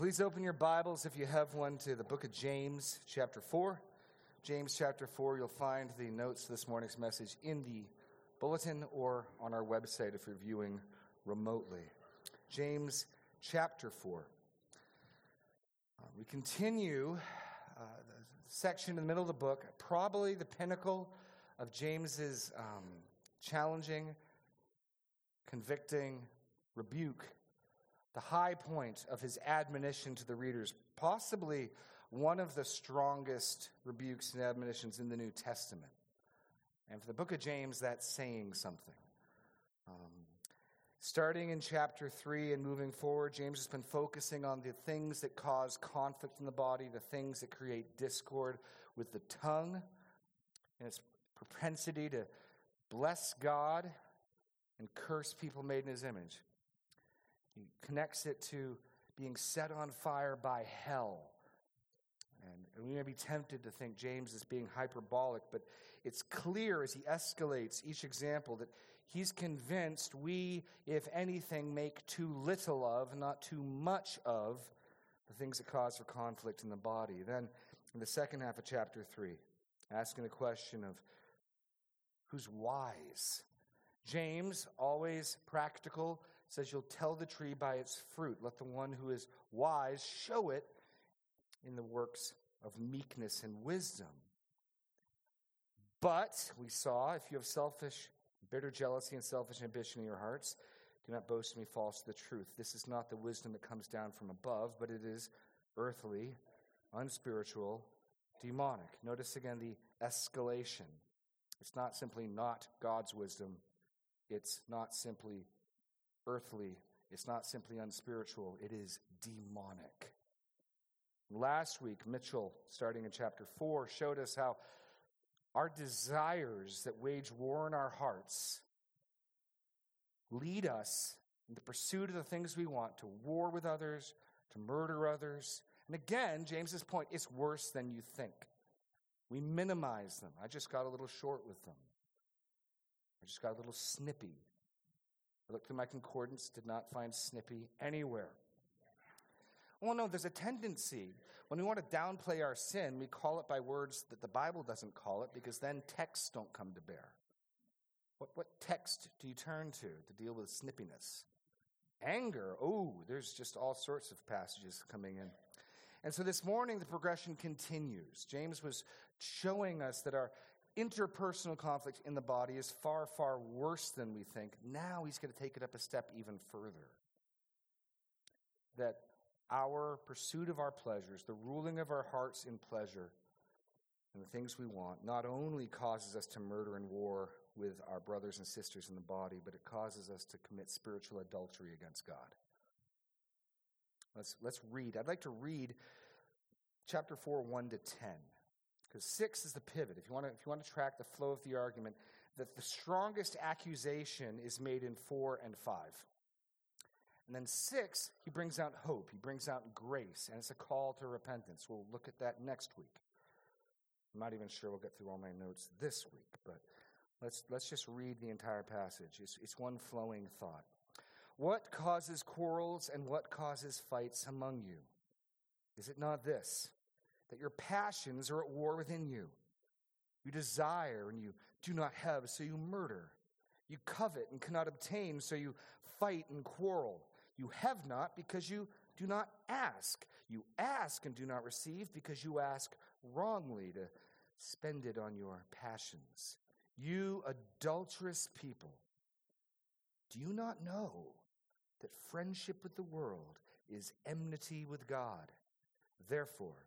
Please open your Bibles, if you have one, to the book of James, chapter 4. James, chapter 4, you'll find the notes this morning's message in the bulletin or on our website if you're viewing remotely. James, chapter 4. Uh, we continue uh, the section in the middle of the book, probably the pinnacle of James's um, challenging, convicting rebuke the high point of his admonition to the readers, possibly one of the strongest rebukes and admonitions in the New Testament. And for the book of James, that's saying something. Um, starting in chapter 3 and moving forward, James has been focusing on the things that cause conflict in the body, the things that create discord with the tongue, and its propensity to bless God and curse people made in his image. He connects it to being set on fire by hell. And we may be tempted to think James is being hyperbolic, but it's clear as he escalates each example that he's convinced we, if anything, make too little of, not too much of, the things that cause for conflict in the body. Then, in the second half of chapter 3, asking the question of who's wise. James, always practical, says, You'll tell the tree by its fruit. Let the one who is wise show it in the works of meekness and wisdom. But we saw if you have selfish, bitter jealousy and selfish ambition in your hearts, do not boast me false to the truth. This is not the wisdom that comes down from above, but it is earthly, unspiritual, demonic. Notice again the escalation. It's not simply not God's wisdom, it's not simply earthly, it's not simply unspiritual, it is demonic. Last week, Mitchell, starting in chapter 4, showed us how our desires that wage war in our hearts lead us in the pursuit of the things we want to war with others, to murder others. And again, James's point is worse than you think. We minimize them. I just got a little short with them. I just got a little snippy. I looked through my concordance, did not find snippy anywhere. Well, no, there's a tendency when we want to downplay our sin, we call it by words that the Bible doesn't call it because then texts don't come to bear. What, what text do you turn to to deal with snippiness? Anger. Oh, there's just all sorts of passages coming in. And so this morning, the progression continues. James was showing us that our interpersonal conflict in the body is far, far worse than we think. Now he's going to take it up a step even further. That our pursuit of our pleasures, the ruling of our hearts in pleasure, and the things we want, not only causes us to murder and war with our brothers and sisters in the body, but it causes us to commit spiritual adultery against God. Let's, let's read. I'd like to read chapter 4, 1 to 10. Because 6 is the pivot. If you, want to, track the flow of the argument, that the strongest accusation is made in 4 and 5. And then 6, he brings out hope, he brings out grace, and it's a call to repentance. We'll look at that next week. I'm not even sure we'll get through all my notes this week, but let's, let's just read the entire passage. It's, it's one flowing thought. What causes quarrels and what causes fights among you? Is it not this? That your passions are at war within you. You desire and you do not have, so you murder. You covet and cannot obtain, so you fight and quarrel. You have not because you do not ask. You ask and do not receive because you ask wrongly to spend it on your passions. You adulterous people, do you not know that friendship with the world is enmity with God? Therefore,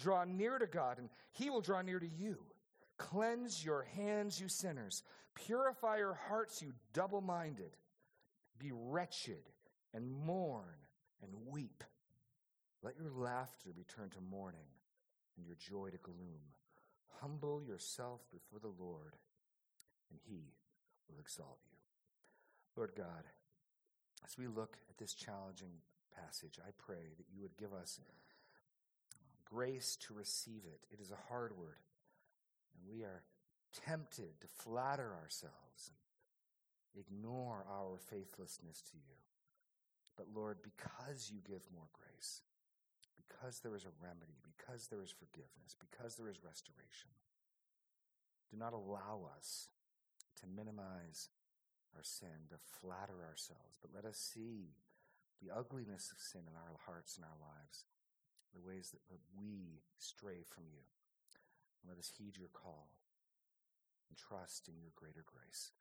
Draw near to God, and he will draw near to you. Cleanse your hands, you sinners. Purify your hearts, you double minded. Be wretched and mourn and weep. Let your laughter be turned to mourning and your joy to gloom. Humble yourself before the Lord, and he will exalt you. Lord God, as we look at this challenging passage, I pray that you would give us grace to receive it. It is a hard word, and we are tempted to flatter ourselves and ignore our faithlessness to you. But Lord, because you give more grace, because there is a remedy, because there is forgiveness, because there is restoration, do not allow us to minimize our sin, to flatter ourselves, but let us see the ugliness of sin in our hearts and our lives, the ways that we stray from you. And let us heed your call and trust in your greater grace.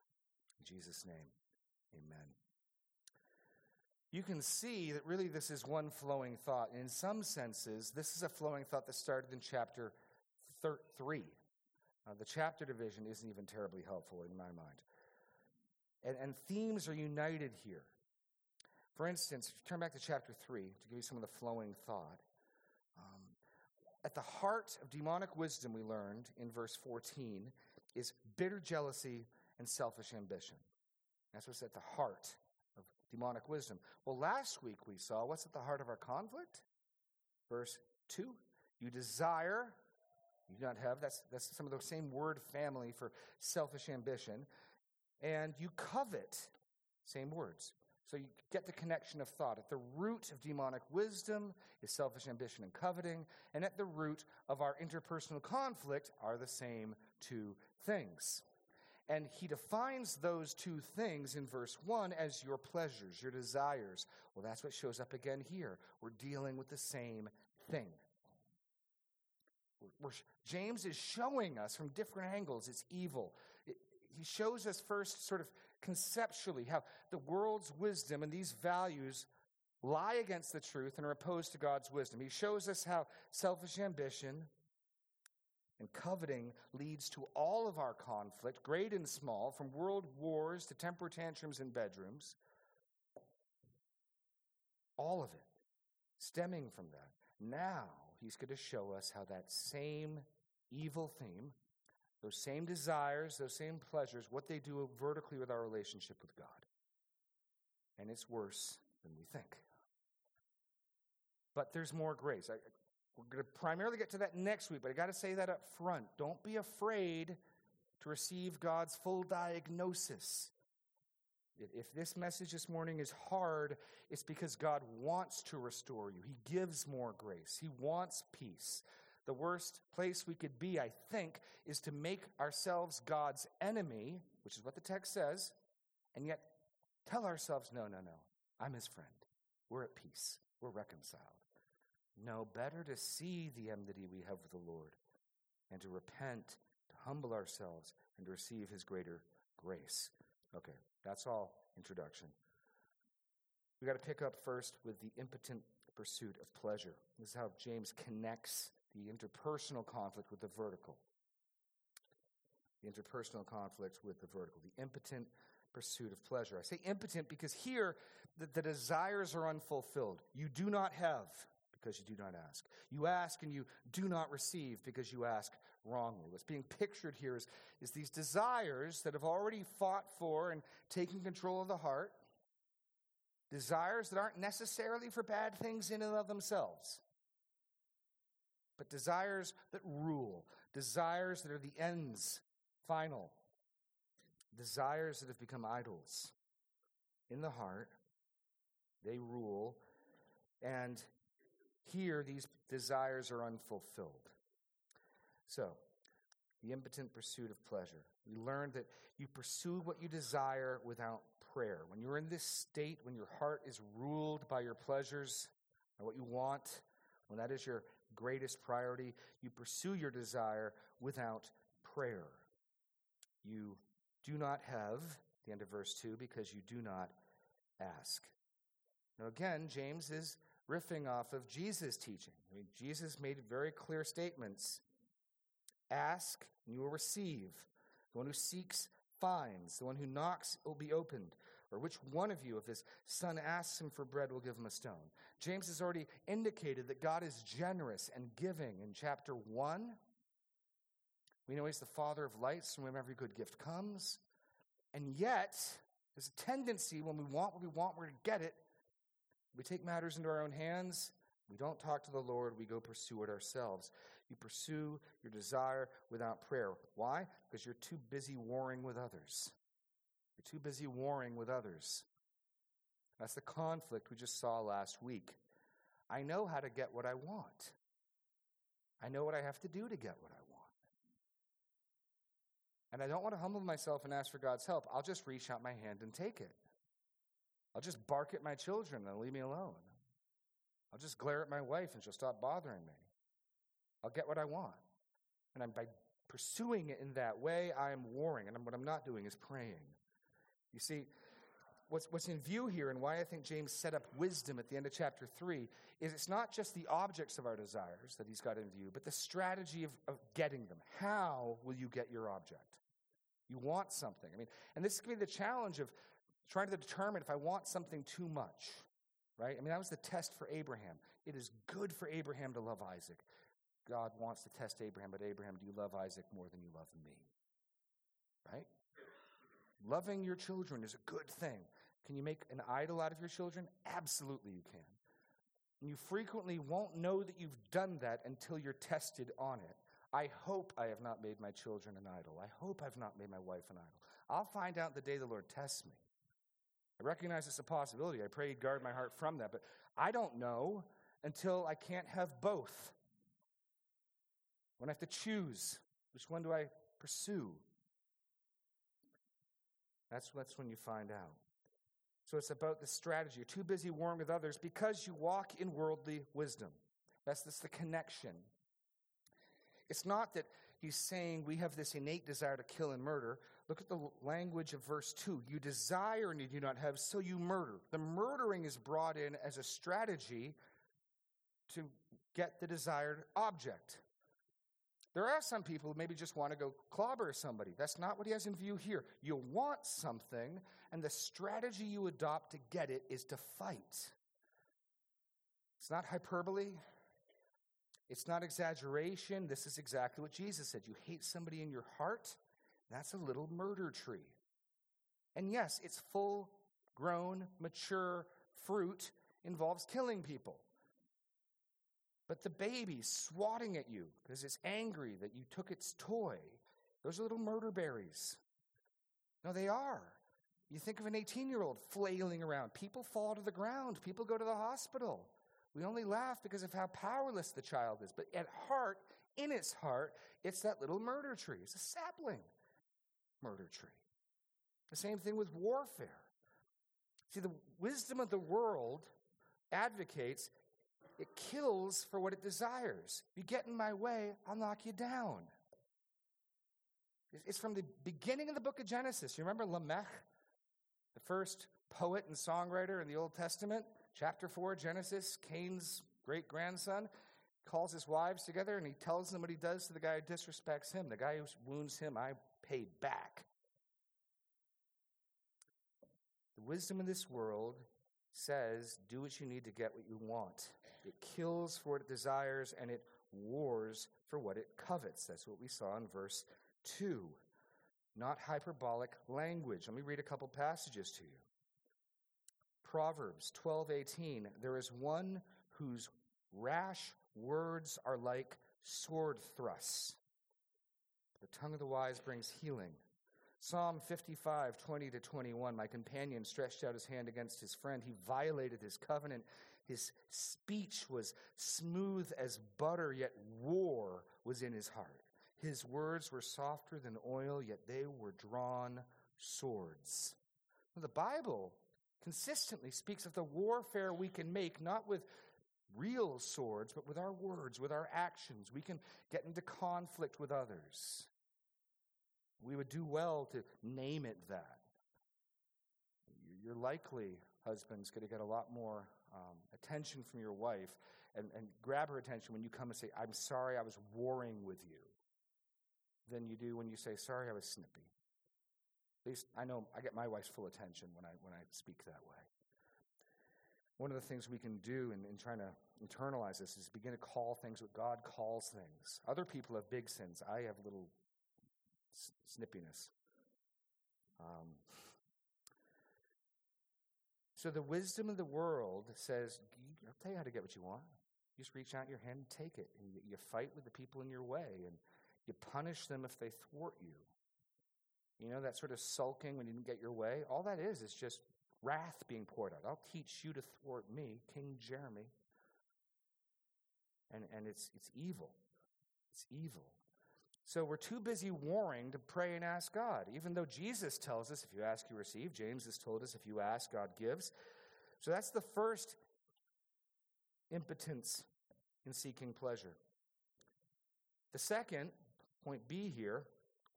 In Jesus' name, amen. You can see that really this is one flowing thought. In some senses, this is a flowing thought that started in chapter 3. Uh, the chapter division isn't even terribly helpful in my mind. And, and themes are united here. For instance, if you turn back to chapter 3 to give you some of the flowing thought. At the heart of demonic wisdom, we learned in verse 14, is bitter jealousy and selfish ambition. That's what's at the heart of demonic wisdom. Well, last week we saw what's at the heart of our conflict? Verse 2 You desire, you do not have, that's, that's some of the same word family for selfish ambition and you covet. Same words. So you get the connection of thought. At the root of demonic wisdom is selfish ambition and coveting, and at the root of our interpersonal conflict are the same two things. And he defines those two things in verse 1 as your pleasures, your desires. Well, that's what shows up again here. We're dealing with the same thing. We're, James is showing us from different angles it's evil, he shows us first, sort of conceptually, how the world's wisdom and these values lie against the truth and are opposed to God's wisdom. He shows us how selfish ambition and coveting leads to all of our conflict, great and small, from world wars to temper tantrums in bedrooms. All of it stemming from that. Now, he's going to show us how that same evil theme those same desires, those same pleasures, what they do vertically with our relationship with God. And it's worse than we think. But there's more grace. I, we're going to primarily get to that next week, but I got to say that up front. Don't be afraid to receive God's full diagnosis. If this message this morning is hard, it's because God wants to restore you. He gives more grace, He wants peace. The worst place we could be, I think, is to make ourselves God's enemy, which is what the text says, and yet tell ourselves, no, no, no, I'm his friend. We're at peace. We're reconciled. No, better to see the enmity we have with the Lord and to repent, to humble ourselves, and to receive his greater grace. Okay, that's all introduction. We got to pick up first with the impotent pursuit of pleasure. This is how James connects the interpersonal conflict with the vertical. The interpersonal conflict with the vertical. The impotent pursuit of pleasure. I say impotent because here the, the desires are unfulfilled. You do not have because you do not ask. You ask and you do not receive because you ask wrongly. What's being pictured here is, is these desires that have already fought for and taken control of the heart, desires that aren't necessarily for bad things in and of themselves but desires that rule, desires that are the ends, final, desires that have become idols in the heart. They rule, and here these desires are unfulfilled. So, the impotent pursuit of pleasure. We learned that you pursue what you desire without prayer. When you're in this state, when your heart is ruled by your pleasures and what you want, when that is your greatest priority. You pursue your desire without prayer. You do not have, the end of verse 2, because you do not ask. Now, again, James is riffing off of Jesus' teaching. I mean, Jesus made very clear statements Ask, and you will receive. The one who seeks finds. The one who knocks will be opened. Or which one of you, if his son asks him for bread, will give him a stone? James has already indicated that God is generous and giving in chapter 1. We know he's the father of lights from whom every good gift comes. And yet, there's a tendency when we want what we want, we're to get it. We take matters into our own hands. We don't talk to the Lord, we go pursue it ourselves. You pursue your desire without prayer. Why? Because you're too busy warring with others. You're too busy warring with others. That's the conflict we just saw last week. I know how to get what I want. I know what I have to do to get what I want. And I don't want to humble myself and ask for God's help. I'll just reach out my hand and take it. I'll just bark at my children and leave me alone. I'll just glare at my wife and she'll stop bothering me. I'll get what I want. And I'm, by pursuing it in that way, I am warring. And what I'm not doing is praying. You see, what's, what's in view here and why I think James set up wisdom at the end of chapter 3 is it's not just the objects of our desires that he's got in view, but the strategy of, of getting them. How will you get your object? You want something. I mean, and this could be the challenge of trying to determine if I want something too much, right? I mean, that was the test for Abraham. It is good for Abraham to love Isaac. God wants to test Abraham, but Abraham, do you love Isaac more than you love me? Right? Loving your children is a good thing. Can you make an idol out of your children? Absolutely, you can. And you frequently won't know that you've done that until you're tested on it. I hope I have not made my children an idol. I hope I've not made my wife an idol. I'll find out the day the Lord tests me. I recognize it's a possibility. I pray He'd guard my heart from that. But I don't know until I can't have both. When I have to choose, which one do I pursue? That's, that's when you find out. So it's about the strategy. You're too busy warring with others because you walk in worldly wisdom. That's, that's the connection. It's not that he's saying we have this innate desire to kill and murder. Look at the language of verse 2. You desire and you do not have, so you murder. The murdering is brought in as a strategy to get the desired object. There are some people who maybe just want to go clobber somebody. That's not what he has in view here. You want something, and the strategy you adopt to get it is to fight. It's not hyperbole. It's not exaggeration. This is exactly what Jesus said. You hate somebody in your heart, that's a little murder tree. And yes, its full grown, mature fruit involves killing people. But the baby swatting at you because it's angry that you took its toy, those are little murder berries. No, they are. You think of an 18 year old flailing around. People fall to the ground, people go to the hospital. We only laugh because of how powerless the child is. But at heart, in its heart, it's that little murder tree. It's a sapling murder tree. The same thing with warfare. See, the wisdom of the world advocates it kills for what it desires. If you get in my way, I'll knock you down. It's from the beginning of the book of Genesis. You remember Lamech, the first poet and songwriter in the Old Testament? Chapter 4, Genesis, Cain's great grandson calls his wives together and he tells them what he does to the guy who disrespects him. The guy who wounds him, I pay back. The wisdom of this world says do what you need to get what you want. It kills for what it desires and it wars for what it covets. That's what we saw in verse 2. Not hyperbolic language. Let me read a couple passages to you. Proverbs 12:18 There is one whose rash words are like sword thrusts. The tongue of the wise brings healing. Psalm 55, 20 to 21. My companion stretched out his hand against his friend. He violated his covenant. His speech was smooth as butter, yet war was in his heart. His words were softer than oil, yet they were drawn swords. The Bible consistently speaks of the warfare we can make, not with real swords, but with our words, with our actions. We can get into conflict with others. We would do well to name it that. You're likely, husbands, going to get a lot more um, attention from your wife and, and grab her attention when you come and say, I'm sorry I was warring with you, than you do when you say, Sorry I was snippy. At least I know I get my wife's full attention when I, when I speak that way. One of the things we can do in, in trying to internalize this is begin to call things what God calls things. Other people have big sins. I have little s- snippiness. Um, so the wisdom of the world says, I'll tell you how to get what you want. You just reach out your hand and take it. And you, fight with the people in your way, and you punish them if they thwart you. You know, that sort of sulking when you didn't get your way? All that is is just wrath being poured out. I'll teach you to thwart me, King Jeremy. And, and it's, it's evil. It's evil. So we're too busy warring to pray and ask God, even though Jesus tells us if you ask, you receive. James has told us if you ask, God gives. So that's the first impotence in seeking pleasure. The second, point B here,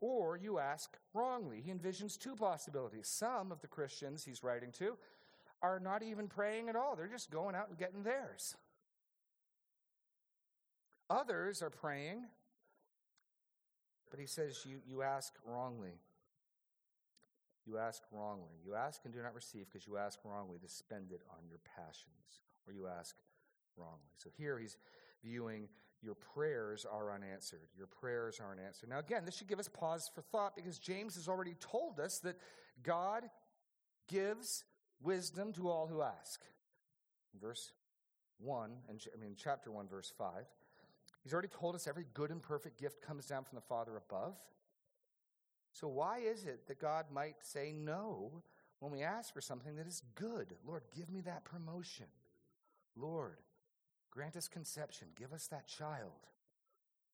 or you ask wrongly. He envisions two possibilities. Some of the Christians he's writing to are not even praying at all, they're just going out and getting theirs. Others are praying, but he says you, you ask wrongly. You ask wrongly. You ask and do not receive because you ask wrongly to spend it on your passions, or you ask wrongly. So here he's viewing your prayers are unanswered. Your prayers are unanswered. Now, again, this should give us pause for thought because James has already told us that God gives wisdom to all who ask. Verse 1, and I mean, chapter 1, verse 5. He's already told us every good and perfect gift comes down from the Father above. So, why is it that God might say no when we ask for something that is good? Lord, give me that promotion. Lord, grant us conception. Give us that child.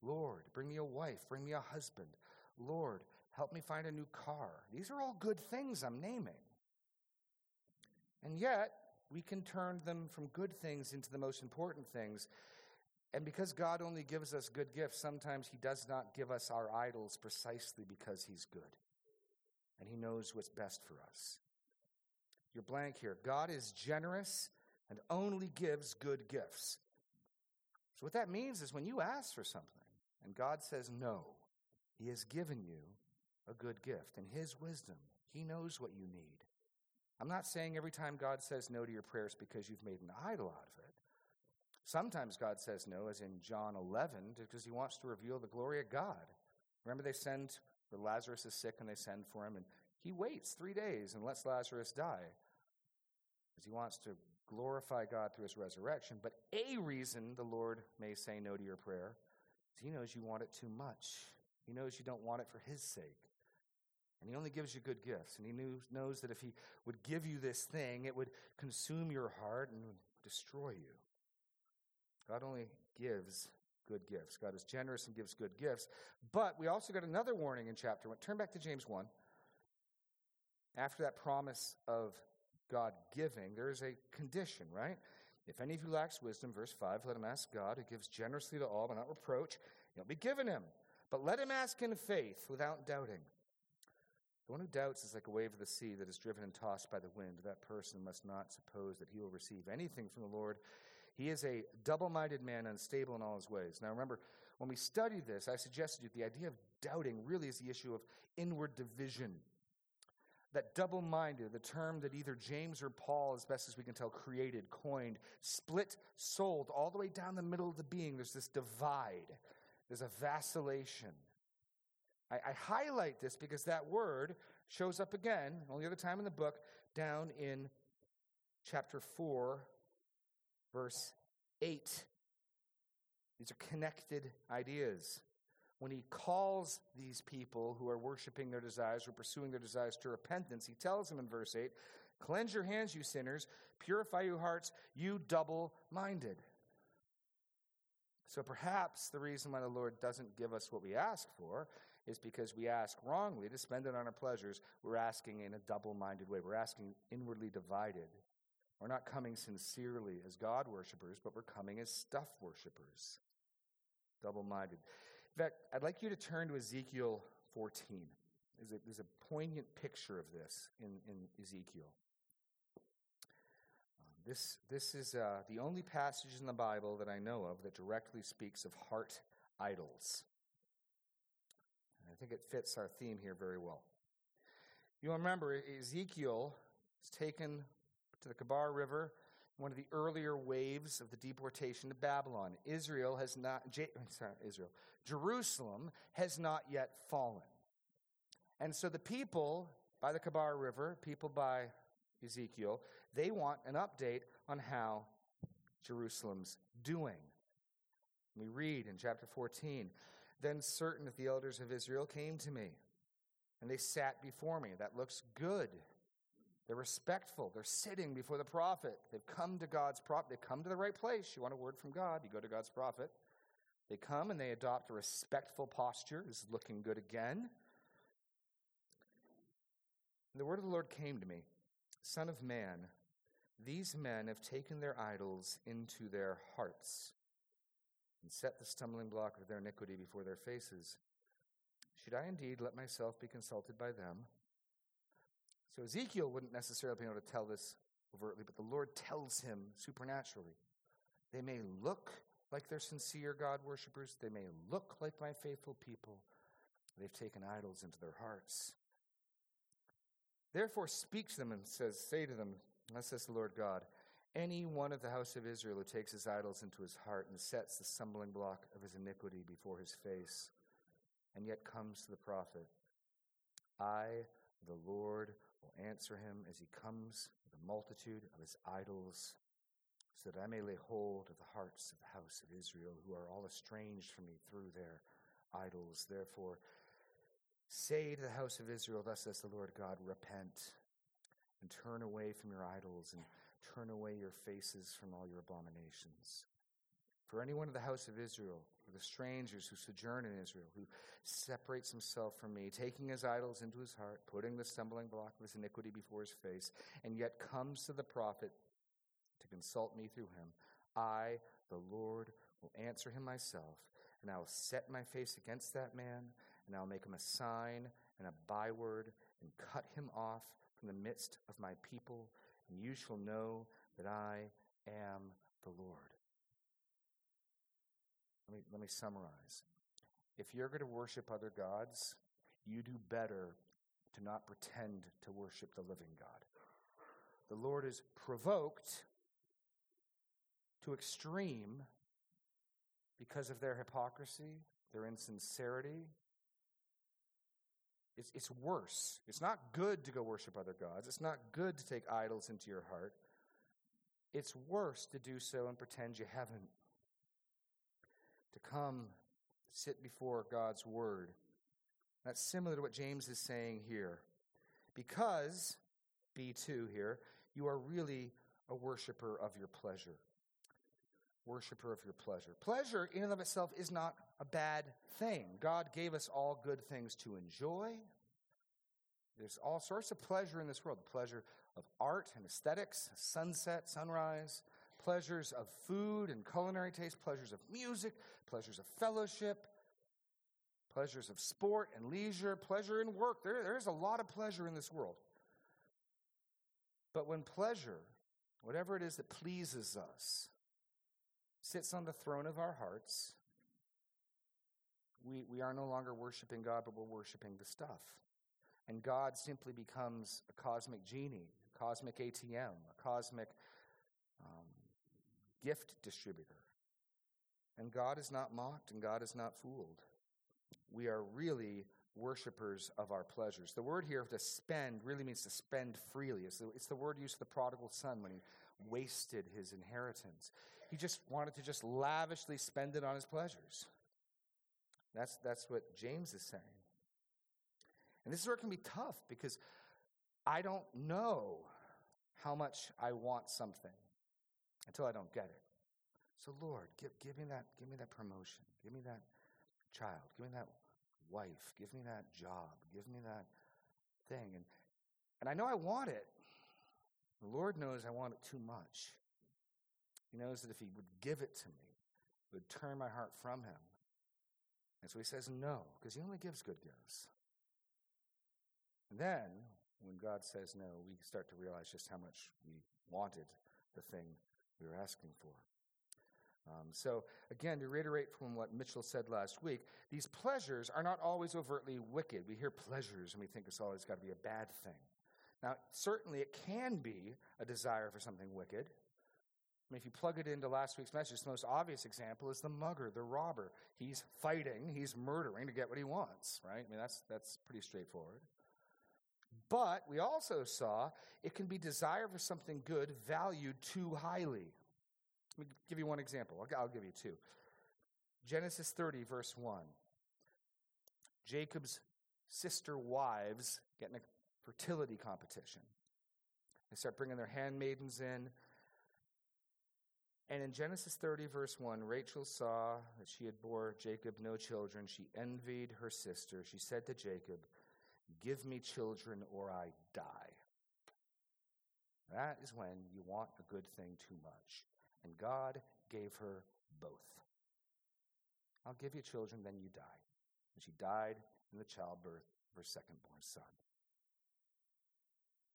Lord, bring me a wife. Bring me a husband. Lord, help me find a new car. These are all good things I'm naming. And yet, we can turn them from good things into the most important things. And because God only gives us good gifts, sometimes He does not give us our idols precisely because He's good. And He knows what's best for us. You're blank here. God is generous and only gives good gifts. So, what that means is when you ask for something and God says no, He has given you a good gift. In His wisdom, He knows what you need. I'm not saying every time God says no to your prayers because you've made an idol out of it. Sometimes God says no, as in John 11, because He wants to reveal the glory of God. Remember, they send, where Lazarus is sick and they send for him, and He waits three days and lets Lazarus die because He wants to glorify God through his resurrection. But a reason the Lord may say no to your prayer is he knows you want it too much. He knows you don't want it for his sake. And he only gives you good gifts. And he knew, knows that if he would give you this thing, it would consume your heart and destroy you. God only gives good gifts. God is generous and gives good gifts. But we also got another warning in chapter 1. Turn back to James 1. After that promise of God giving, there is a condition, right? If any of you lacks wisdom, verse 5, let him ask God, who gives generously to all, but not reproach. It'll be given him. But let him ask in faith without doubting. The one who doubts is like a wave of the sea that is driven and tossed by the wind. That person must not suppose that he will receive anything from the Lord. He is a double minded man, unstable in all his ways. Now remember, when we studied this, I suggested you the idea of doubting really is the issue of inward division that double minded, the term that either James or Paul, as best as we can tell, created, coined, split, sold, all the way down the middle of the being. There's this divide, there's a vacillation. I, I highlight this because that word shows up again, only other time in the book, down in chapter 4, verse 8. These are connected ideas when he calls these people who are worshiping their desires or pursuing their desires to repentance, he tells them in verse 8, Cleanse your hands, you sinners, purify your hearts, you double minded. So perhaps the reason why the Lord doesn't give us what we ask for is because we ask wrongly to spend it on our pleasures. We're asking in a double minded way, we're asking inwardly divided. We're not coming sincerely as God worshippers, but we're coming as stuff worshippers. Double minded. In fact, I'd like you to turn to Ezekiel 14. There's a, there's a poignant picture of this in, in Ezekiel. Um, this, this is uh, the only passage in the Bible that I know of that directly speaks of heart idols. And I think it fits our theme here very well. You'll remember Ezekiel is taken to the Chebar River, one of the earlier waves of the deportation to Babylon. Israel has not, sorry, Israel, Jerusalem has not yet fallen. And so the people by the Chebar River, people by Ezekiel, they want an update on how Jerusalem's doing. We read in chapter 14 Then certain of the elders of Israel came to me, and they sat before me. That looks good. They're respectful. They're sitting before the prophet. They've come to God's prophet. They've come to the right place. You want a word from God, you go to God's prophet. They come and they adopt a respectful posture. This is looking good again. The word of the Lord came to me Son of man, these men have taken their idols into their hearts and set the stumbling block of their iniquity before their faces. Should I indeed let myself be consulted by them? So Ezekiel wouldn't necessarily be able to tell this overtly, but the Lord tells him supernaturally. They may look like they're sincere God worshippers, they may look like my faithful people. They've taken idols into their hearts. Therefore, speak to them and says, Say to them, Thus says the Lord God, any one of the house of Israel who takes his idols into his heart and sets the stumbling block of his iniquity before his face, and yet comes to the prophet, I, the Lord, will answer him as he comes with a multitude of his idols, so that I may lay hold of the hearts of the house of Israel, who are all estranged from me through their idols. Therefore, say to the house of Israel, Thus says the Lord God, repent and turn away from your idols and turn away your faces from all your abominations. For anyone of the house of Israel, the strangers who sojourn in Israel, who separates himself from me, taking his idols into his heart, putting the stumbling block of his iniquity before his face, and yet comes to the prophet to consult me through him, I, the Lord, will answer him myself, and I will set my face against that man, and I will make him a sign and a byword, and cut him off from the midst of my people, and you shall know that I am the Lord. Let me, let me summarize. If you're going to worship other gods, you do better to not pretend to worship the living God. The Lord is provoked to extreme because of their hypocrisy, their insincerity. It's, it's worse. It's not good to go worship other gods. It's not good to take idols into your heart. It's worse to do so and pretend you haven't to come sit before God's word. That's similar to what James is saying here. Because, B2 here, you are really a worshiper of your pleasure. Worshiper of your pleasure. Pleasure, in and of itself, is not a bad thing. God gave us all good things to enjoy. There's all sorts of pleasure in this world the pleasure of art and aesthetics, sunset, sunrise, pleasures of food and culinary taste, pleasures of music, pleasures of fellowship, pleasures of sport and leisure, pleasure in work. There, there's a lot of pleasure in this world. But when pleasure, whatever it is that pleases us, sits on the throne of our hearts, we, we are no longer worshiping God, but we're worshiping the stuff. And God simply becomes a cosmic genie, a cosmic ATM, a cosmic gift distributor. And God is not mocked and God is not fooled. We are really worshipers of our pleasures. The word here to spend really means to spend freely. It's the, it's the word used for the prodigal son when he wasted his inheritance. He just wanted to just lavishly spend it on his pleasures. That's, that's what James is saying. And this is where it can be tough because I don't know how much I want something until I don't get it. So Lord, give, give me that, give me that promotion. Give me that child. Give me that wife. Give me that job. Give me that thing. And, and I know I want it. The Lord knows I want it too much. He knows that if He would give it to me, it would turn my heart from Him. And so He says no, because He only gives good gifts. And then, when God says no, we start to realize just how much we wanted the thing we were asking for. Um, so, again, to reiterate from what Mitchell said last week, these pleasures are not always overtly wicked. We hear pleasures and we think it's always got to be a bad thing. Now, certainly it can be a desire for something wicked. I mean, if you plug it into last week's message, the most obvious example is the mugger, the robber. He's fighting, he's murdering to get what he wants, right? I mean, that's, that's pretty straightforward. But we also saw it can be desire for something good valued too highly. Let me give you one example. I'll, give you two. Genesis 30, verse 1. Jacob's sister wives get in a fertility competition. They start bringing their handmaidens in. And in Genesis 30, verse 1, Rachel saw that she had bore Jacob no children. She envied her sister. She said to Jacob, Give me children or I die. That is when you want a good thing too much. And God gave her both. I'll give you children, then you die. And she died in the childbirth of her second born son.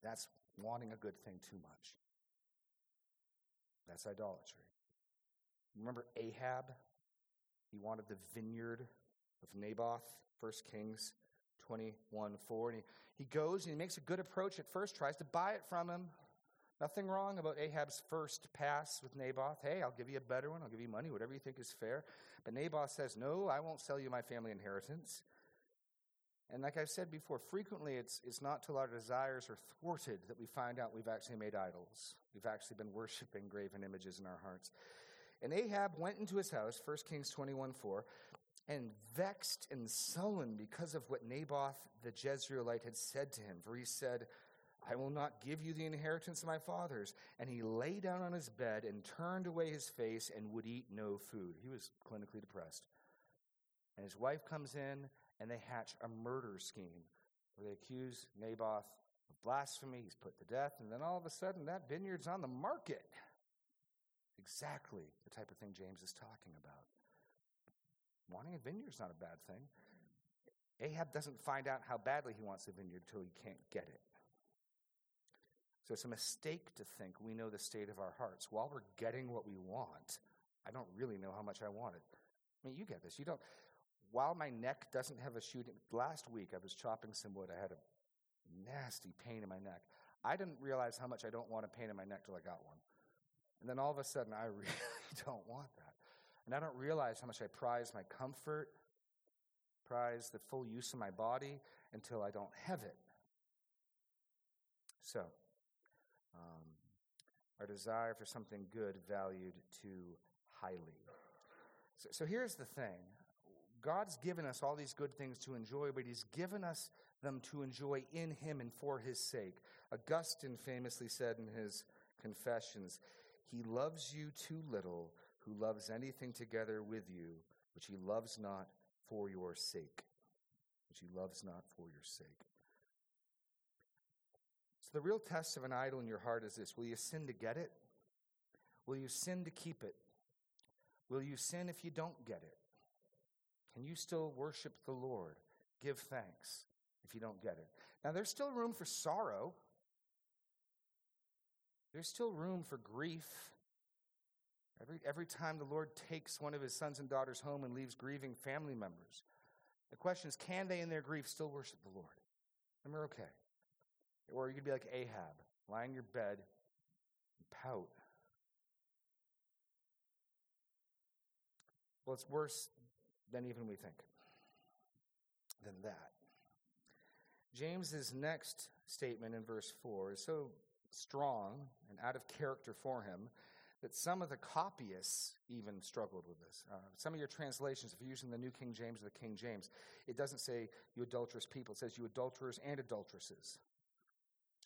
That's wanting a good thing too much. That's idolatry. Remember Ahab? He wanted the vineyard of Naboth, 1 Kings 21 4. And he, he goes and he makes a good approach at first, tries to buy it from him. Nothing wrong about Ahab's first pass with Naboth. Hey, I'll give you a better one. I'll give you money, whatever you think is fair. But Naboth says, No, I won't sell you my family inheritance. And like I've said before, frequently it's, it's not till our desires are thwarted that we find out we've actually made idols. We've actually been worshiping graven images in our hearts. And Ahab went into his house, 1 Kings 21 4, and vexed and sullen because of what Naboth the Jezreelite had said to him. For he said, I will not give you the inheritance of my fathers. And he lay down on his bed and turned away his face and would eat no food. He was clinically depressed. And his wife comes in and they hatch a murder scheme where they accuse Naboth of blasphemy. He's put to death. And then all of a sudden, that vineyard's on the market. Exactly the type of thing James is talking about. Wanting a vineyard is not a bad thing. Ahab doesn't find out how badly he wants the vineyard until he can't get it. So it's a mistake to think we know the state of our hearts. While we're getting what we want, I don't really know how much I want it. I mean, you get this. You don't. While my neck doesn't have a shooting, last week I was chopping some wood. I had a nasty pain in my neck. I didn't realize how much I don't want a pain in my neck till I got one. And then all of a sudden, I really don't want that. And I don't realize how much I prize my comfort, prize the full use of my body until I don't have it. So, um, our desire for something good valued too highly. So, so here's the thing God's given us all these good things to enjoy, but He's given us them to enjoy in Him and for His sake. Augustine famously said in his Confessions, He loves you too little who loves anything together with you, which He loves not for your sake. Which He loves not for your sake. So, the real test of an idol in your heart is this Will you sin to get it? Will you sin to keep it? Will you sin if you don't get it? Can you still worship the Lord? Give thanks if you don't get it. Now, there's still room for sorrow, there's still room for grief. Every, every time the Lord takes one of his sons and daughters home and leaves grieving family members, the question is can they, in their grief, still worship the Lord? And we're okay. Or you could be like Ahab, lie in your bed and pout. Well, it's worse than even we think. Than that. James's next statement in verse 4 is so strong and out of character for him that some of the copyists even struggled with this. Uh, some of your translations, if you're using the New King James or the King James, it doesn't say you adulterous people, it says you adulterers and adulteresses.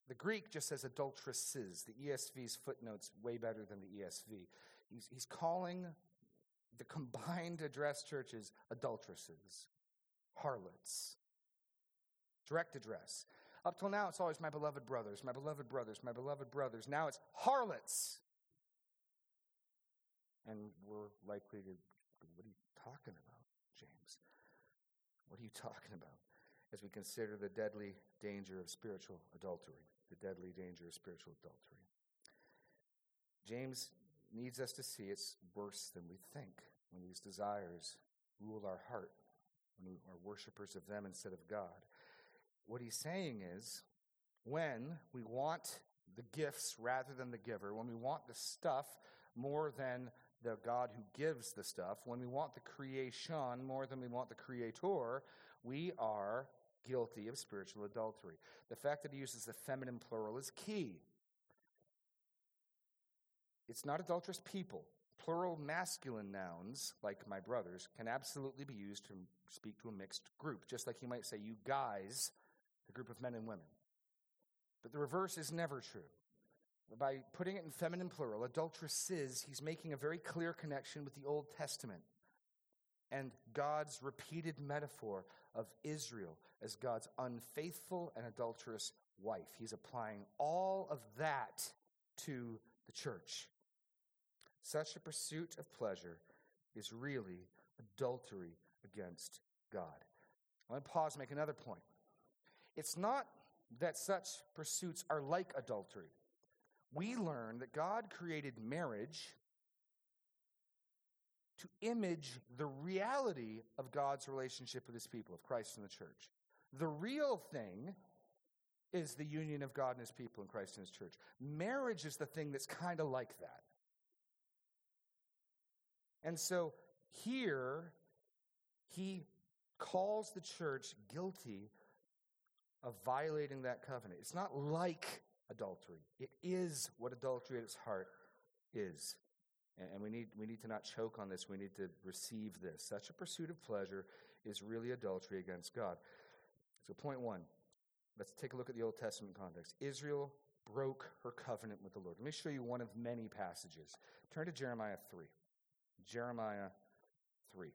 The Greek just says adulteresses. The ESV's footnote's way better than the ESV. He's, he's calling the combined address churches adulteresses, harlots. Direct address. Up till now, it's always my beloved brothers, my beloved brothers, my beloved brothers. Now it's harlots. And we're likely to, what are you talking about, James? What are you talking about? As we consider the deadly danger of spiritual adultery, the deadly danger of spiritual adultery. James needs us to see it's worse than we think when these desires rule our heart, when we are worshipers of them instead of God. What he's saying is when we want the gifts rather than the giver, when we want the stuff more than the God who gives the stuff, when we want the creation more than we want the creator, we are guilty of spiritual adultery. The fact that he uses the feminine plural is key. It's not adulterous people. Plural masculine nouns, like my brothers, can absolutely be used to speak to a mixed group, just like you might say, you guys, the group of men and women. But the reverse is never true. By putting it in feminine plural, adulteresses, he's making a very clear connection with the Old Testament and God's repeated metaphor of Israel as God's unfaithful and adulterous wife. He's applying all of that to the church. Such a pursuit of pleasure is really adultery against God. I want to pause and make another point. It's not that such pursuits are like adultery. We learn that God created marriage to image the reality of God's relationship with his people, of Christ and the church. The real thing is the union of God and his people in Christ and his church. Marriage is the thing that's kind of like that. And so here, he calls the church guilty of violating that covenant. It's not like adultery, it is what adultery at its heart is. And we need, we need to not choke on this. We need to receive this. Such a pursuit of pleasure is really adultery against God. So, point one let's take a look at the Old Testament context. Israel broke her covenant with the Lord. Let me show you one of many passages. Turn to Jeremiah 3. Jeremiah 3.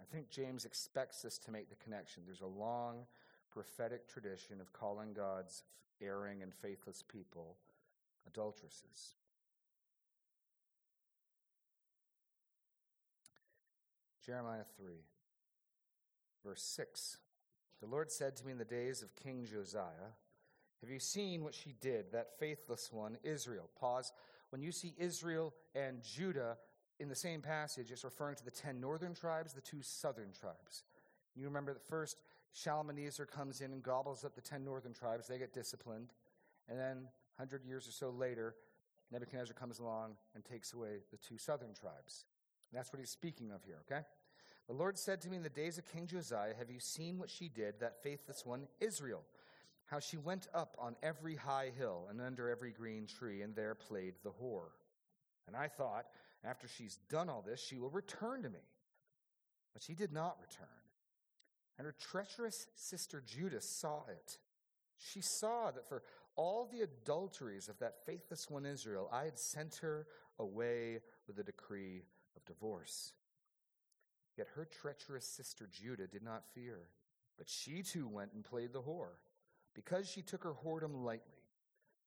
I think James expects us to make the connection. There's a long prophetic tradition of calling God's erring and faithless people adulteresses. Jeremiah 3, verse 6. The Lord said to me in the days of King Josiah, Have you seen what she did, that faithless one, Israel? Pause. When you see Israel and Judah in the same passage, it's referring to the ten northern tribes, the two southern tribes. You remember that first Shalmaneser comes in and gobbles up the ten northern tribes, they get disciplined. And then, 100 years or so later, Nebuchadnezzar comes along and takes away the two southern tribes. And that's what he's speaking of here, okay? The Lord said to me in the days of King Josiah, Have you seen what she did, that faithless one, Israel? How she went up on every high hill and under every green tree, and there played the whore. And I thought, after she's done all this, she will return to me. But she did not return. And her treacherous sister Judah saw it. She saw that for all the adulteries of that faithless one Israel, I had sent her away with a decree of divorce. Yet her treacherous sister Judah did not fear, but she too went and played the whore, because she took her whoredom lightly.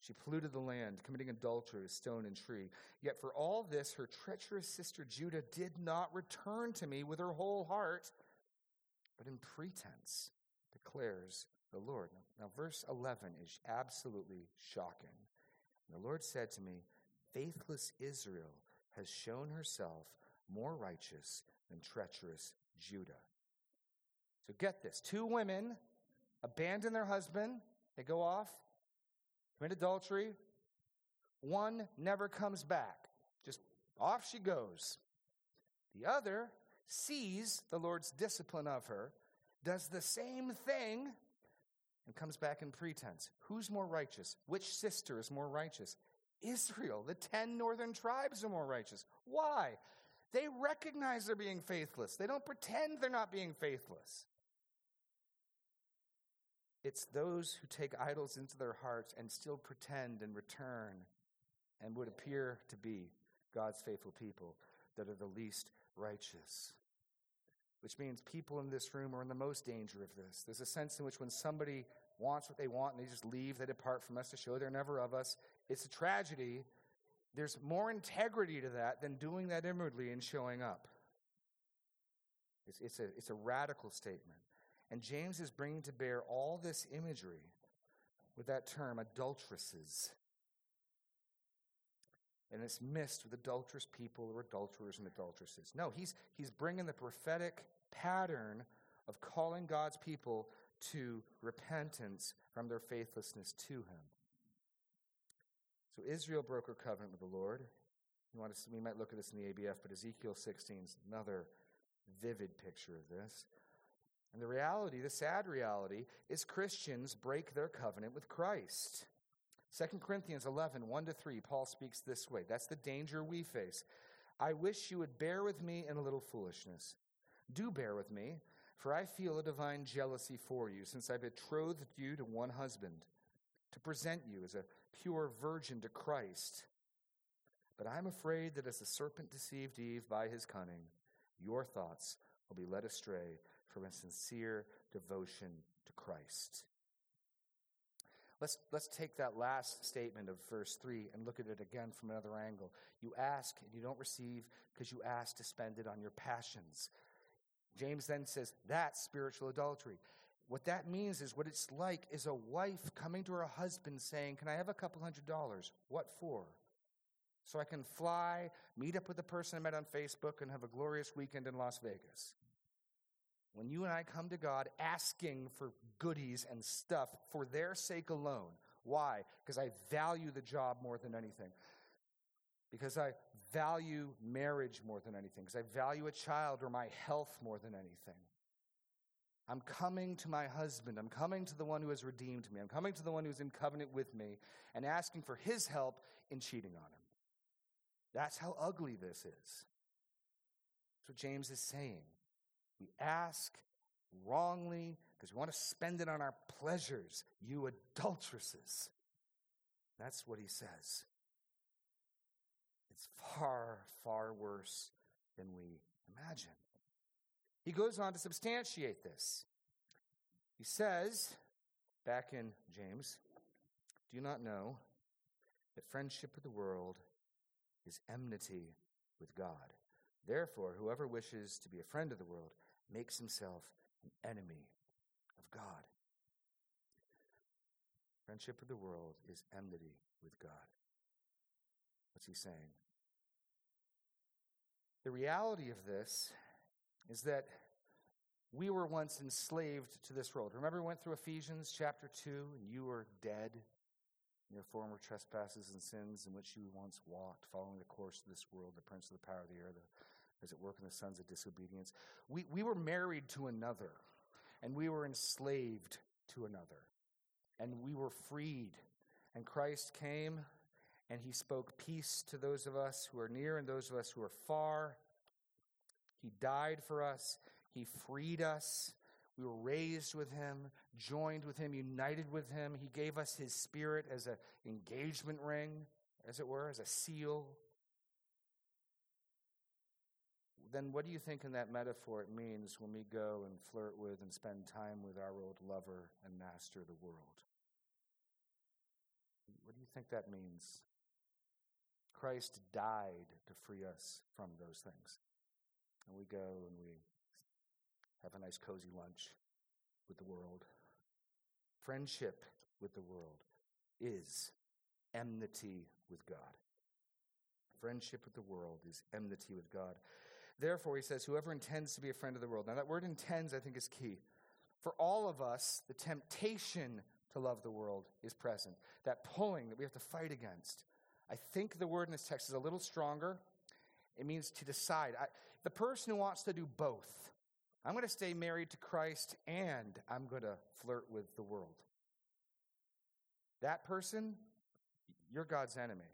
She polluted the land, committing adultery with stone and tree. Yet for all this, her treacherous sister Judah did not return to me with her whole heart, but in pretense, declares the Lord. Now, verse 11 is absolutely shocking. And the Lord said to me, Faithless Israel has shown herself more righteous than treacherous Judah. So get this two women abandon their husband, they go off, commit adultery. One never comes back, just off she goes. The other sees the Lord's discipline of her, does the same thing, and comes back in pretense. Who's more righteous? Which sister is more righteous? Israel, the ten northern tribes are more righteous. Why? They recognize they're being faithless. They don't pretend they're not being faithless. It's those who take idols into their hearts and still pretend and return and would appear to be God's faithful people that are the least righteous. Which means people in this room are in the most danger of this. There's a sense in which when somebody wants what they want and they just leave, they depart from us to show they're never of us. It's a tragedy. There's more integrity to that than doing that inwardly and showing up. It's, it's, a, it's a radical statement. And James is bringing to bear all this imagery with that term, adulteresses. And it's missed with adulterous people or adulterers and adulteresses. No, he's, he's bringing the prophetic pattern of calling God's people to repentance from their faithlessness to him. So Israel broke her covenant with the Lord. See, we might look at this in the ABF, but Ezekiel 16 is another vivid picture of this. And the reality, the sad reality, is Christians break their covenant with Christ. 2 Corinthians 11, 1 to 3, Paul speaks this way. That's the danger we face. I wish you would bear with me in a little foolishness. Do bear with me, for I feel a divine jealousy for you, since I betrothed you to one husband, to present you as a pure virgin to Christ. But I'm afraid that as the serpent deceived Eve by his cunning, your thoughts will be led astray from a sincere devotion to Christ. Let's, let's take that last statement of verse 3 and look at it again from another angle. You ask and you don't receive because you ask to spend it on your passions. James then says that's spiritual adultery. What that means is what it's like is a wife coming to her husband saying, Can I have a couple hundred dollars? What for? So I can fly, meet up with the person I met on Facebook, and have a glorious weekend in Las Vegas. When you and I come to God asking for goodies and stuff for their sake alone, why? Because I value the job more than anything. Because I value marriage more than anything. Because I value a child or my health more than anything. I'm coming to my husband. I'm coming to the one who has redeemed me. I'm coming to the one who's in covenant with me and asking for his help in cheating on him. That's how ugly this is. That's what James is saying. We ask wrongly because we want to spend it on our pleasures, you adulteresses. That's what he says. It's far, far worse than we imagine. He goes on to substantiate this. He says, back in James, do you not know that friendship with the world is enmity with God? Therefore, whoever wishes to be a friend of the world makes himself an enemy of God. Friendship with the world is enmity with God. What's he saying? The reality of this is that we were once enslaved to this world. Remember, we went through Ephesians chapter 2, and you were dead in your former trespasses and sins in which you once walked, following the course of this world, the prince of the power of the air, as it work in the sons of disobedience. We, we were married to another, and we were enslaved to another, and we were freed. And Christ came, and he spoke peace to those of us who are near and those of us who are far. He died for us, he freed us. We were raised with him, joined with him, united with him. He gave us his spirit as an engagement ring, as it were, as a seal then what do you think in that metaphor it means when we go and flirt with and spend time with our old lover and master, the world? What do you think that means? Christ died to free us from those things. And we go and we have a nice, cozy lunch with the world. Friendship with the world is enmity with God. Friendship with the world is enmity with God. Therefore, he says, whoever intends to be a friend of the world. Now, that word intends, I think, is key. For all of us, the temptation to love the world is present. That pulling that we have to fight against. I think the word in this text is a little stronger. It means to decide. I, the person who wants to do both, I'm going to stay married to Christ and I'm going to flirt with the world. That person, you're God's enemy.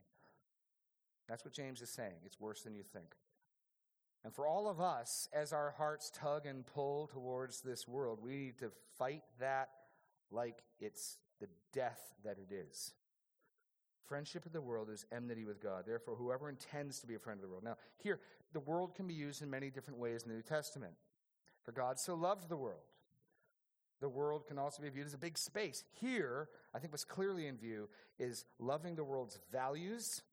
That's what James is saying. It's worse than you think. And for all of us, as our hearts tug and pull towards this world, we need to fight that like it's the death that it is. Friendship with the world is enmity with God. Therefore, whoever intends to be a friend of the world. Now, here, the world can be used in many different ways in the New Testament. For God so loved the world. The world can also be viewed as a big space. Here, I think what's clearly in view is loving the world's values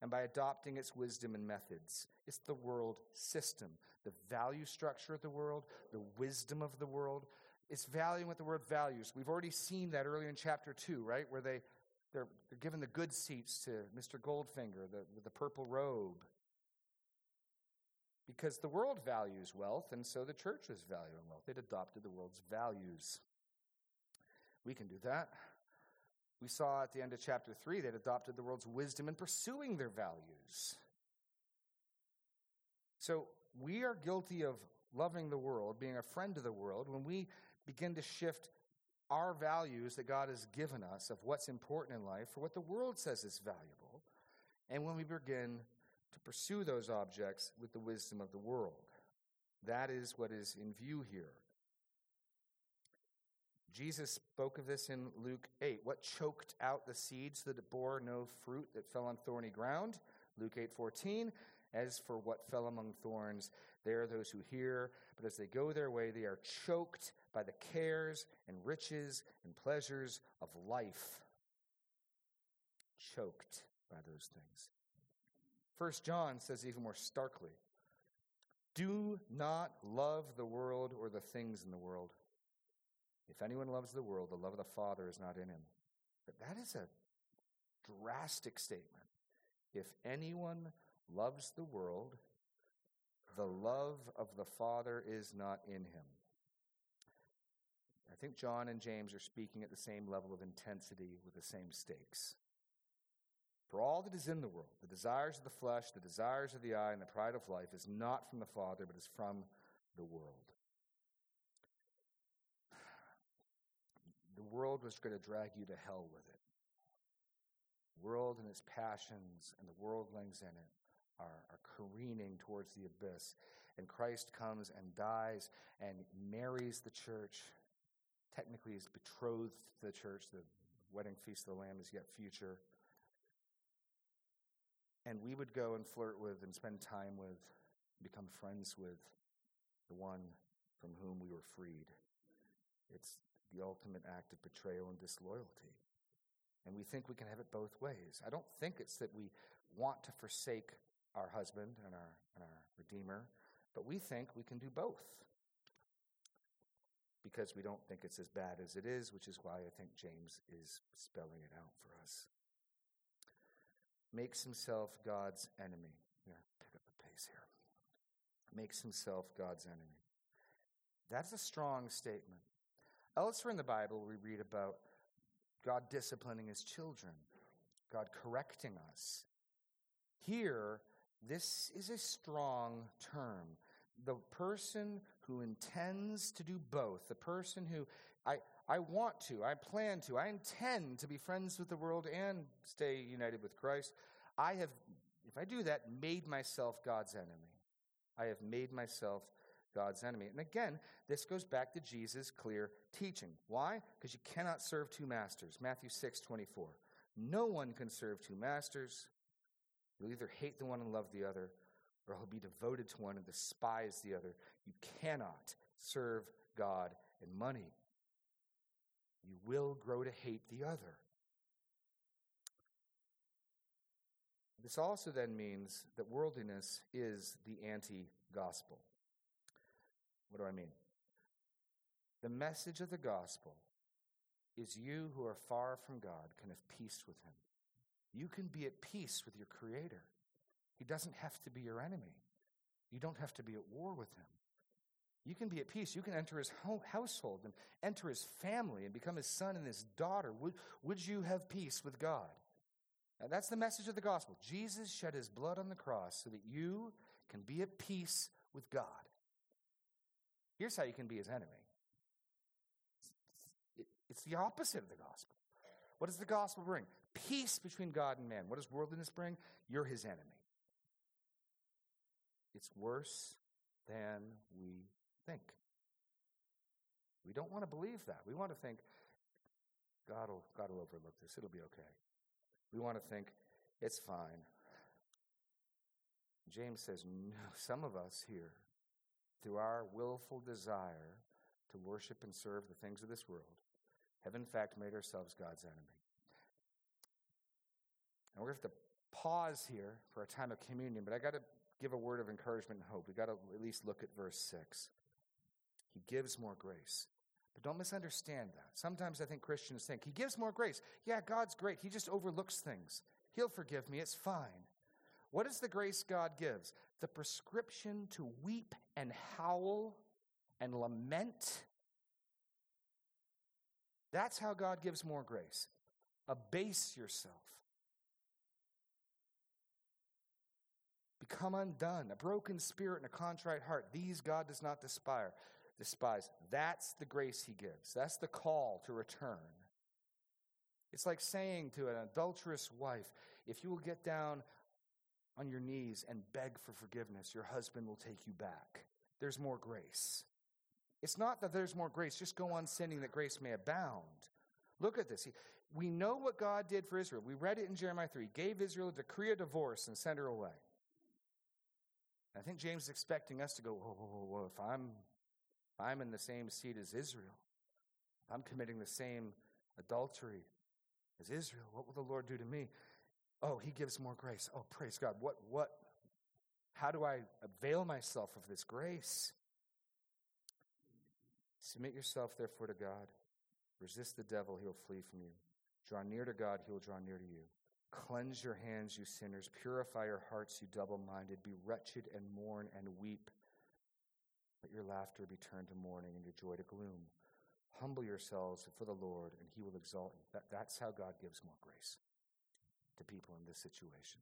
and by adopting its wisdom and methods. It's the world system, the value structure of the world, the wisdom of the world. It's valuing what the word values. We've already seen that earlier in chapter 2, right? Where they, they're, they're given the good seats to Mr. Goldfinger, the, the purple robe. Because the world values wealth, and so the church was valuing wealth. They'd adopted the world's values. We can do that. We saw at the end of chapter 3 they'd adopted the world's wisdom in pursuing their values. So we are guilty of loving the world, being a friend to the world, when we begin to shift our values that God has given us of what's important in life for what the world says is valuable, and when we begin to pursue those objects with the wisdom of the world. That is what is in view here. Jesus spoke of this in Luke 8. What choked out the seeds that it bore no fruit that fell on thorny ground? Luke 8:14. As for what fell among thorns, they are those who hear, but as they go their way, they are choked by the cares and riches and pleasures of life. Choked by those things. First John says even more starkly, do not love the world or the things in the world. If anyone loves the world, the love of the Father is not in him. But that is a drastic statement. If anyone loves the world, the love of the Father is not in him. I think John and James are speaking at the same level of intensity with the same stakes. For all that is in the world, the desires of the flesh, the desires of the eye, and the pride of life, is not from the Father, but is from the world. World was going to drag you to hell with it. The world and its passions and the worldlings in it are, are careening towards the abyss. And Christ comes and dies and marries the church. Technically, is betrothed to the church. The wedding feast of the Lamb is yet future. And we would go and flirt with and spend time with, become friends with the one from whom we were freed. It's the ultimate act of betrayal and disloyalty. And we think we can have it both ways. I don't think it's that we want to forsake our husband and our, and our Redeemer, but we think we can do both because we don't think it's as bad as it is, which is why I think James is spelling it out for us. Makes himself God's enemy. Pick up the pace here. Makes himself God's enemy. That's a strong statement. Elsewhere in the Bible, we read about God disciplining his children, God correcting us. Here, this is a strong term. The person who intends to do both, the person who I, I want to, I plan to, I intend to be friends with the world and stay united with Christ, I have, if I do that, made myself God's enemy. I have made myself God's enemy. And again, this goes back to Jesus' clear teaching. Why? Because you cannot serve two masters. Matthew 6 24. No one can serve two masters. You'll either hate the one and love the other, or he'll be devoted to one and despise the other. You cannot serve God and money. You will grow to hate the other. This also then means that worldliness is the anti gospel. What do I mean? The message of the gospel is you who are far from God can have peace with him. You can be at peace with your Creator. He doesn't have to be your enemy. You don't have to be at war with him. You can be at peace. You can enter his household and enter his family and become his son and his daughter. Would, would you have peace with God? Now, that's the message of the gospel. Jesus shed his blood on the cross so that you can be at peace with God. Here's how you can be his enemy it's the opposite of the gospel. What does the gospel bring? Peace between God and man. What does worldliness bring? You're his enemy. It's worse than we think. We don't want to believe that. We want to think, God will, God will overlook this. It'll be okay. We want to think, it's fine. James says, no, some of us here through our willful desire to worship and serve the things of this world, have in fact made ourselves God's enemy. And we're going to have to pause here for a time of communion, but I got to give a word of encouragement and hope. We got to at least look at verse 6. He gives more grace. But don't misunderstand that. Sometimes I think Christians think, He gives more grace. Yeah, God's great. He just overlooks things. He'll forgive me. It's fine. What is the grace God gives? The prescription to weep and howl and lament. That's how God gives more grace. Abase yourself. Become undone. A broken spirit and a contrite heart. These God does not despise. Despise. That's the grace He gives. That's the call to return. It's like saying to an adulterous wife, if you will get down on your knees and beg for forgiveness, your husband will take you back. There's more grace. It's not that there's more grace, just go on sinning that grace may abound. Look at this. We know what God did for Israel. We read it in Jeremiah 3. He gave Israel a decree of divorce and sent her away. I think James is expecting us to go, whoa, whoa, whoa, whoa. If I'm, if I'm in the same seat as Israel, I'm committing the same adultery as Israel, what will the Lord do to me? Oh, he gives more grace. Oh, praise God. What, what, how do I avail myself of this grace? Submit yourself, therefore, to God. Resist the devil, he will flee from you. Draw near to God, he will draw near to you. Cleanse your hands, you sinners. Purify your hearts, you double minded. Be wretched and mourn and weep. Let your laughter be turned to mourning and your joy to gloom. Humble yourselves before the Lord, and he will exalt you. That, that's how God gives more grace to people in this situation.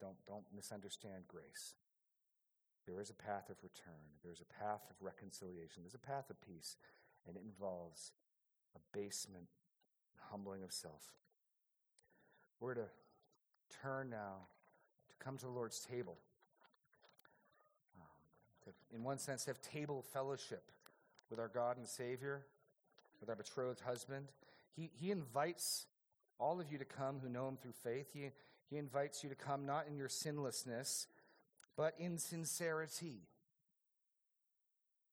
Don't, don't misunderstand grace. There is a path of return, there's a path of reconciliation, there's a path of peace, and it involves abasement, humbling of self. We're to turn now to come to the Lord's table. Um, in one sense, have table fellowship with our God and Savior, with our betrothed husband. He, he invites all of you to come who know Him through faith. He, he invites you to come not in your sinlessness, but in sincerity.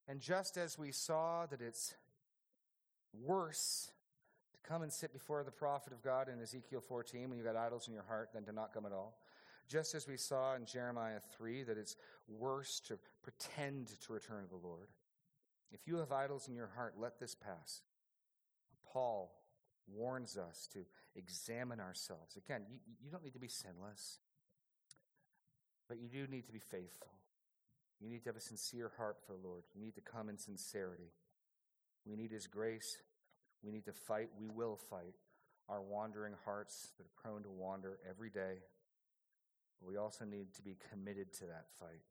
And just as we saw that it's worse to come and sit before the prophet of God in Ezekiel 14 when you've got idols in your heart than to not come at all, just as we saw in Jeremiah 3 that it's worse to pretend to return to the Lord, if you have idols in your heart, let this pass. Paul warns us to examine ourselves. Again, you, you don't need to be sinless, but you do need to be faithful. You need to have a sincere heart for the Lord. You need to come in sincerity. We need His grace. We need to fight. We will fight our wandering hearts that are prone to wander every day. But we also need to be committed to that fight.